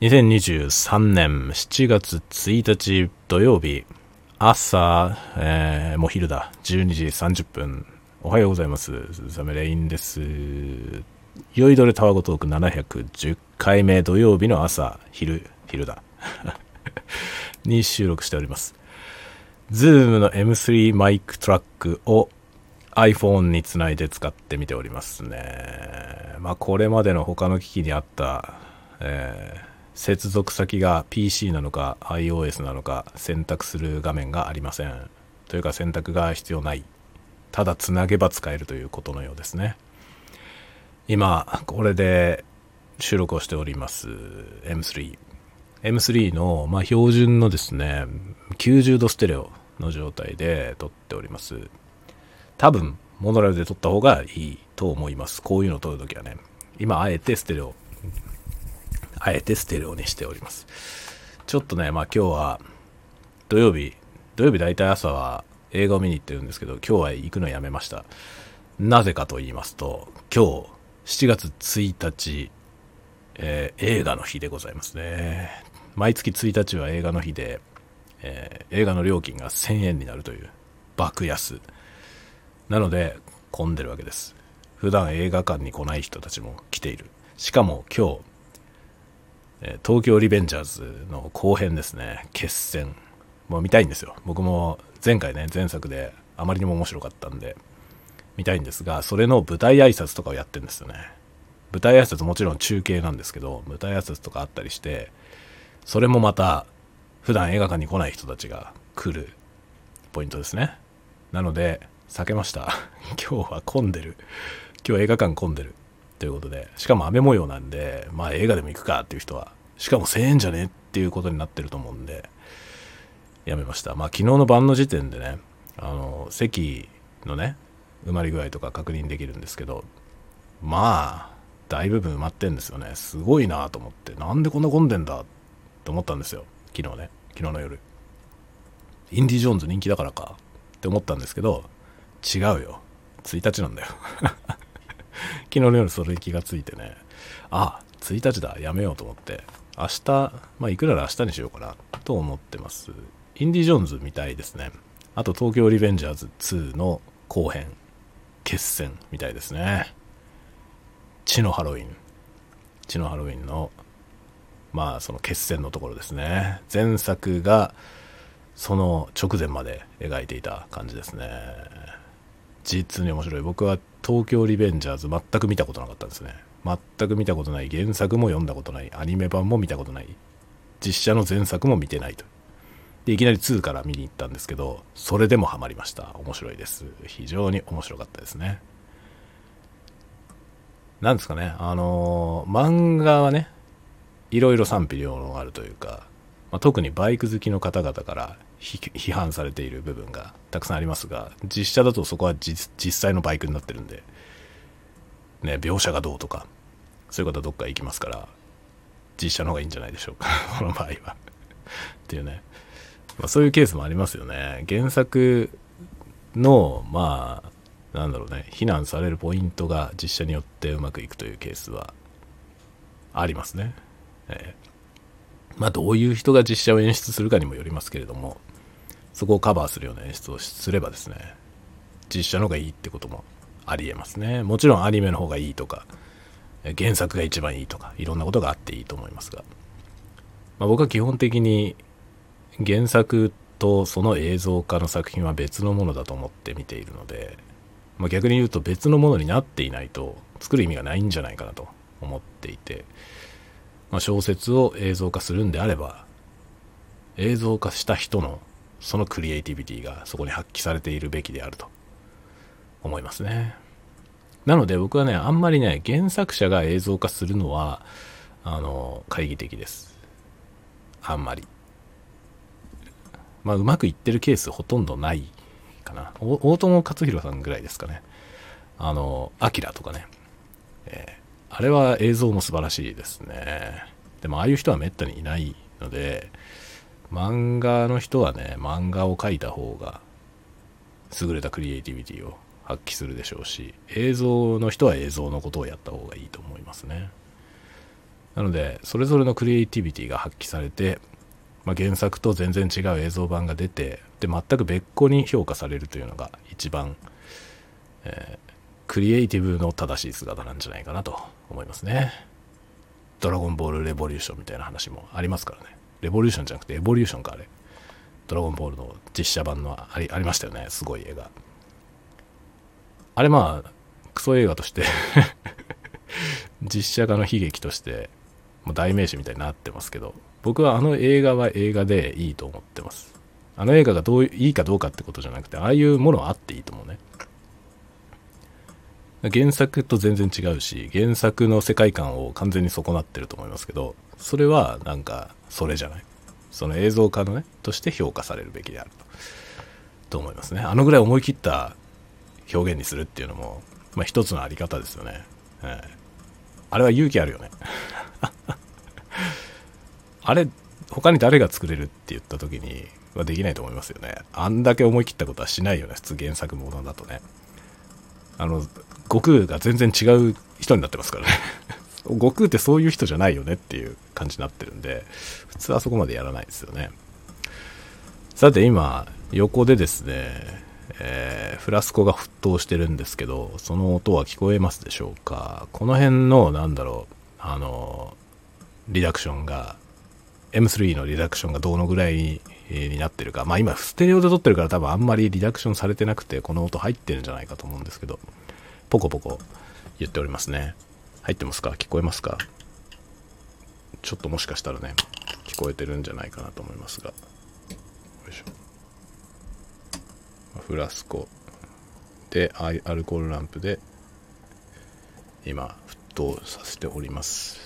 2023年7月1日土曜日、朝、えー、もう昼だ、12時30分。おはようございます。ザメレインです。酔いどれタワゴトーク710回目土曜日の朝、昼、昼だ。に収録しております。ズームの M3 マイクトラックを iPhone につないで使ってみておりますね。まあこれまでの他の機器にあった、えー接続先が PC なのか iOS なのか選択する画面がありません。というか選択が必要ない。ただつなげば使えるということのようですね。今これで収録をしております M3 M3 の、まあ、標準のですね90度ステレオの状態で撮っております。多分モノラルで撮った方がいいと思います。こういうのを撮るときはね。今あえてステレオ。あえてステレオにしております。ちょっとね、まあ今日は土曜日、土曜日大体朝は映画を見に行ってるんですけど、今日は行くのやめました。なぜかと言いますと、今日7月1日、えー、映画の日でございますね。毎月1日は映画の日で、えー、映画の料金が1000円になるという爆安。なので混んでるわけです。普段映画館に来ない人たちも来ている。しかも今日、東京リベンジャーズの後編ですね、決戦。もう見たいんですよ。僕も前回ね、前作であまりにも面白かったんで、見たいんですが、それの舞台挨拶とかをやってるんですよね。舞台挨拶もちろん中継なんですけど、舞台挨拶とかあったりして、それもまた、普段映画館に来ない人たちが来るポイントですね。なので、避けました。今日は混んでる。今日映画館混んでる。ということで、しかも雨模様なんで、まあ映画でも行くかっていう人は、しかも1000円じゃねっていうことになってると思うんで、やめました。まあ昨日の晩の時点でね、あの、席のね、埋まり具合とか確認できるんですけど、まあ、大部分埋まってんですよね。すごいなと思って、なんでこんな混んでんだって思ったんですよ。昨日ね、昨日の夜。インディ・ジョーンズ人気だからかって思ったんですけど、違うよ。1日なんだよ 昨日の夜それ気がついてね、あ、1日だ、やめようと思って、明日、まあ、いくら明日にしようかなと思ってます。インディ・ジョーンズみたいですね。あと、東京リベンジャーズ2の後編、決戦みたいですね。血のハロウィン。血のハロウィンの、まあ、その決戦のところですね。前作が、その直前まで描いていた感じですね。実に面白い。僕は東京リベンジャーズ全く見たことなかったんですね。全く見たことない。原作も読んだことない。アニメ版も見たことない。実写の前作も見てないと。で、いきなり2から見に行ったんですけど、それでもハマりました。面白いです。非常に面白かったですね。なんですかね、あのー、漫画はね、いろいろ賛否両論あるというか、まあ、特にバイク好きの方々から批判されている部分がたくさんありますが、実写だとそこは実際のバイクになってるんで、ね、描写がどうとか、そういう方どっか行きますから、実写の方がいいんじゃないでしょうか、この場合はっていうね。まあ、そういうケースもありますよね。原作の、まあ、なんだろうね、非難されるポイントが実写によってうまくいくというケースはありますね。えー、まあ、どういう人が実写を演出するかにもよりますけれども、そこをカバーするような演出をすればですね、実写の方がいいってこともありえますね。もちろんアニメの方がいいとか、原作が一番いいとか、いろんなことがあっていいと思いますが、まあ、僕は基本的に原作とその映像化の作品は別のものだと思って見ているので、まあ、逆に言うと別のものになっていないと作る意味がないんじゃないかなと思っていて、まあ、小説を映像化するんであれば映像化した人のそのクリエイティビティがそこに発揮されているべきであると思いますね。なので僕はね、あんまりね、原作者が映像化するのは、あの、懐疑的です。あんまり。まあ、うまくいってるケースほとんどないかな。大友克洋さんぐらいですかね。あの、アキラとかね。えー、あれは映像も素晴らしいですね。でも、ああいう人はめったにいないので、漫画の人はね、漫画を描いた方が優れたクリエイティビティを発揮するでしょうし、映像の人は映像のことをやった方がいいと思いますね。なのでそれぞれのクリエイティビティが発揮されて、まあ、原作と全然違う映像版が出てで全く別個に評価されるというのが一番、えー、クリエイティブの正しい姿なんじゃないかなと思いますね。ドラゴンボールレボリューションみたいな話もありますからね。レボリューションじゃなくてエボリューションかあれ。ドラゴンボールの実写版のありありましたよね。すごい映画。あれまあクソ映画として 実写化の悲劇としてもう代名詞みたいになってますけど僕はあの映画は映画でいいと思ってます。あの映画がどういいかどうかってことじゃなくてああいうものはあっていいと思うね。原作と全然違うし原作の世界観を完全に損なってると思いますけどそれはなんかそれじゃない。その映像化のねとして評価されるべきであると。と思いますね。あのぐらい思い切った表現にするっていうのも、まあ、一つのあり方ですよね、えー、あれは勇気あるよね。あれ他に誰が作れるって言った時にはできないと思いますよね。あんだけ思い切ったことはしないよね。普通原作ものだとね。あの悟空が全然違う人になってますからね。悟空ってそういう人じゃないよねっていう感じになってるんで普通はそこまでやらないですよね。さて今横でですね、えー、フラスコが沸騰してるんですけどその音は聞こえますでしょうか？この辺のなんだろうあのリダクションが M3 のリダクションがどのぐらいになってるか。まあ今ステレオで撮ってるから多分あんまりリダクションされてなくてこの音入ってるんじゃないかと思うんですけど。ポコポコ言っておりますね。入ってますか？聞こえますか？ちょっともしかしたらね聞こえてるんじゃないかなと思いますが。よいしょ。フラスコ。でアルコールランプで今沸騰させております。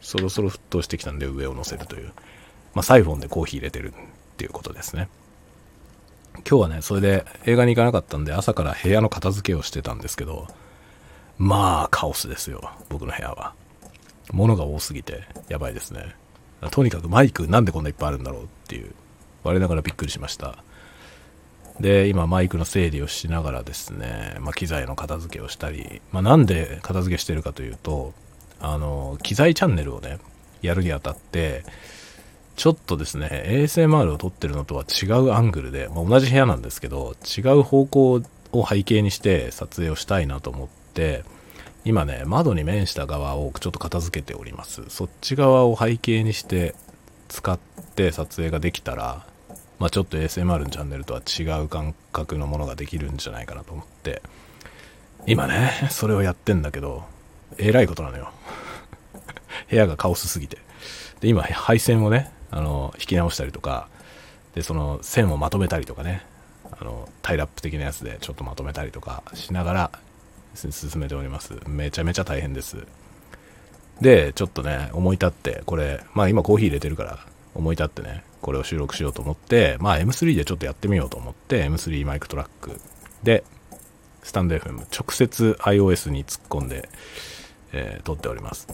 そろそろ沸騰してきたんで上を乗せるという、まあ、サイフォンでコーヒー入れてるっていうことですね。今日はねそれで映画に行かなかったんで朝から部屋の片付けをしてたんですけどまあカオスですよ。僕の部屋は。物が多すぎてやばいですね。とにかくマイクなんでこんないっぱいあるんだろうっていう我ながらびっくりしました。で今マイクの整理をしながらですね、まあ、機材の片付けをしたり、まあ、なんで片付けしてるかというとあの機材チャンネルをねやるにあたってちょっとですね ASMR を撮ってるのとは違うアングルで、まあ、同じ部屋なんですけど違う方向を背景にして撮影をしたいなと思って今ね窓に面した側をちょっと片付けております。そっち側を背景にして使って撮影ができたらまあ、ちょっと ASMR のチャンネルとは違う感覚のものができるんじゃないかなと思って今ねそれをやってんだけどえらいことなのよ。部屋がカオスすぎて。で今配線をねあの引き直したりとかでその線をまとめたりとかね。あのタイラップ的なやつでちょっとまとめたりとかしながら進めております。めちゃめちゃ大変です。でちょっとね思い立ってこれまあ今コーヒー入れてるから思い立ってねこれを収録しようと思ってまあ M3 でちょっとやってみようと思って M3 マイクトラックでスタンド FM 直接 iOS に突っ込んで、えー、撮っております。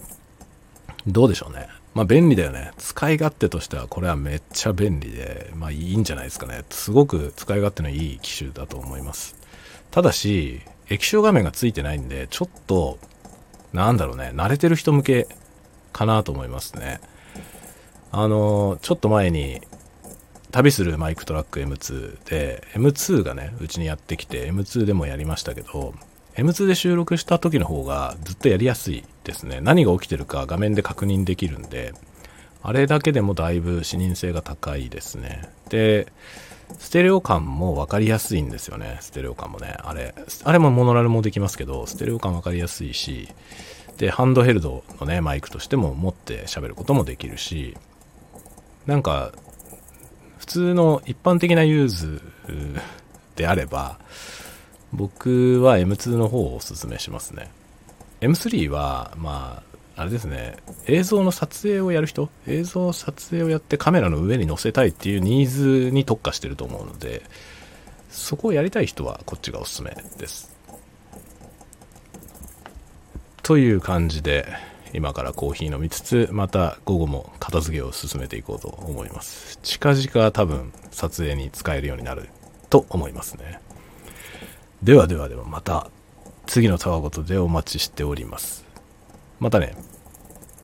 どうでしょうね。まあ便利だよね。使い勝手としてはこれはめっちゃ便利で、まあいいんじゃないですかね。すごく使い勝手のいい機種だと思います。ただし、液晶画面がついてないんで、ちょっと、なんだろうね、慣れてる人向けかなと思いますね。あの、ちょっと前に、旅するマイクトラック M2 で、M2 がね、うちにやってきて、M2 でもやりましたけど、M2 で収録した時の方がずっとやりやすいですね。何が起きてるか画面で確認できるんで、あれだけでもだいぶ視認性が高いですね。で、ステレオ感も分かりやすいんですよね。ステレオ感もね。あれ、あれもモノラルもできますけど、ステレオ感分かりやすいし、で、ハンドヘルドのね、マイクとしても持って喋ることもできるし、なんか、普通の一般的なユーズであれば、僕は M2 の方をおすすめしますね。M3 は、まあ、あれですね、映像の撮影をやる人、映像撮影をやってカメラの上に載せたいっていうニーズに特化してると思うので、そこをやりたい人はこっちがおすすめです。という感じで、今からコーヒー飲みつつ、また午後も片付けを進めていこうと思います。近々多分撮影に使えるようになると思いますね。ではではではまた次のたわごとでお待ちしております。またね。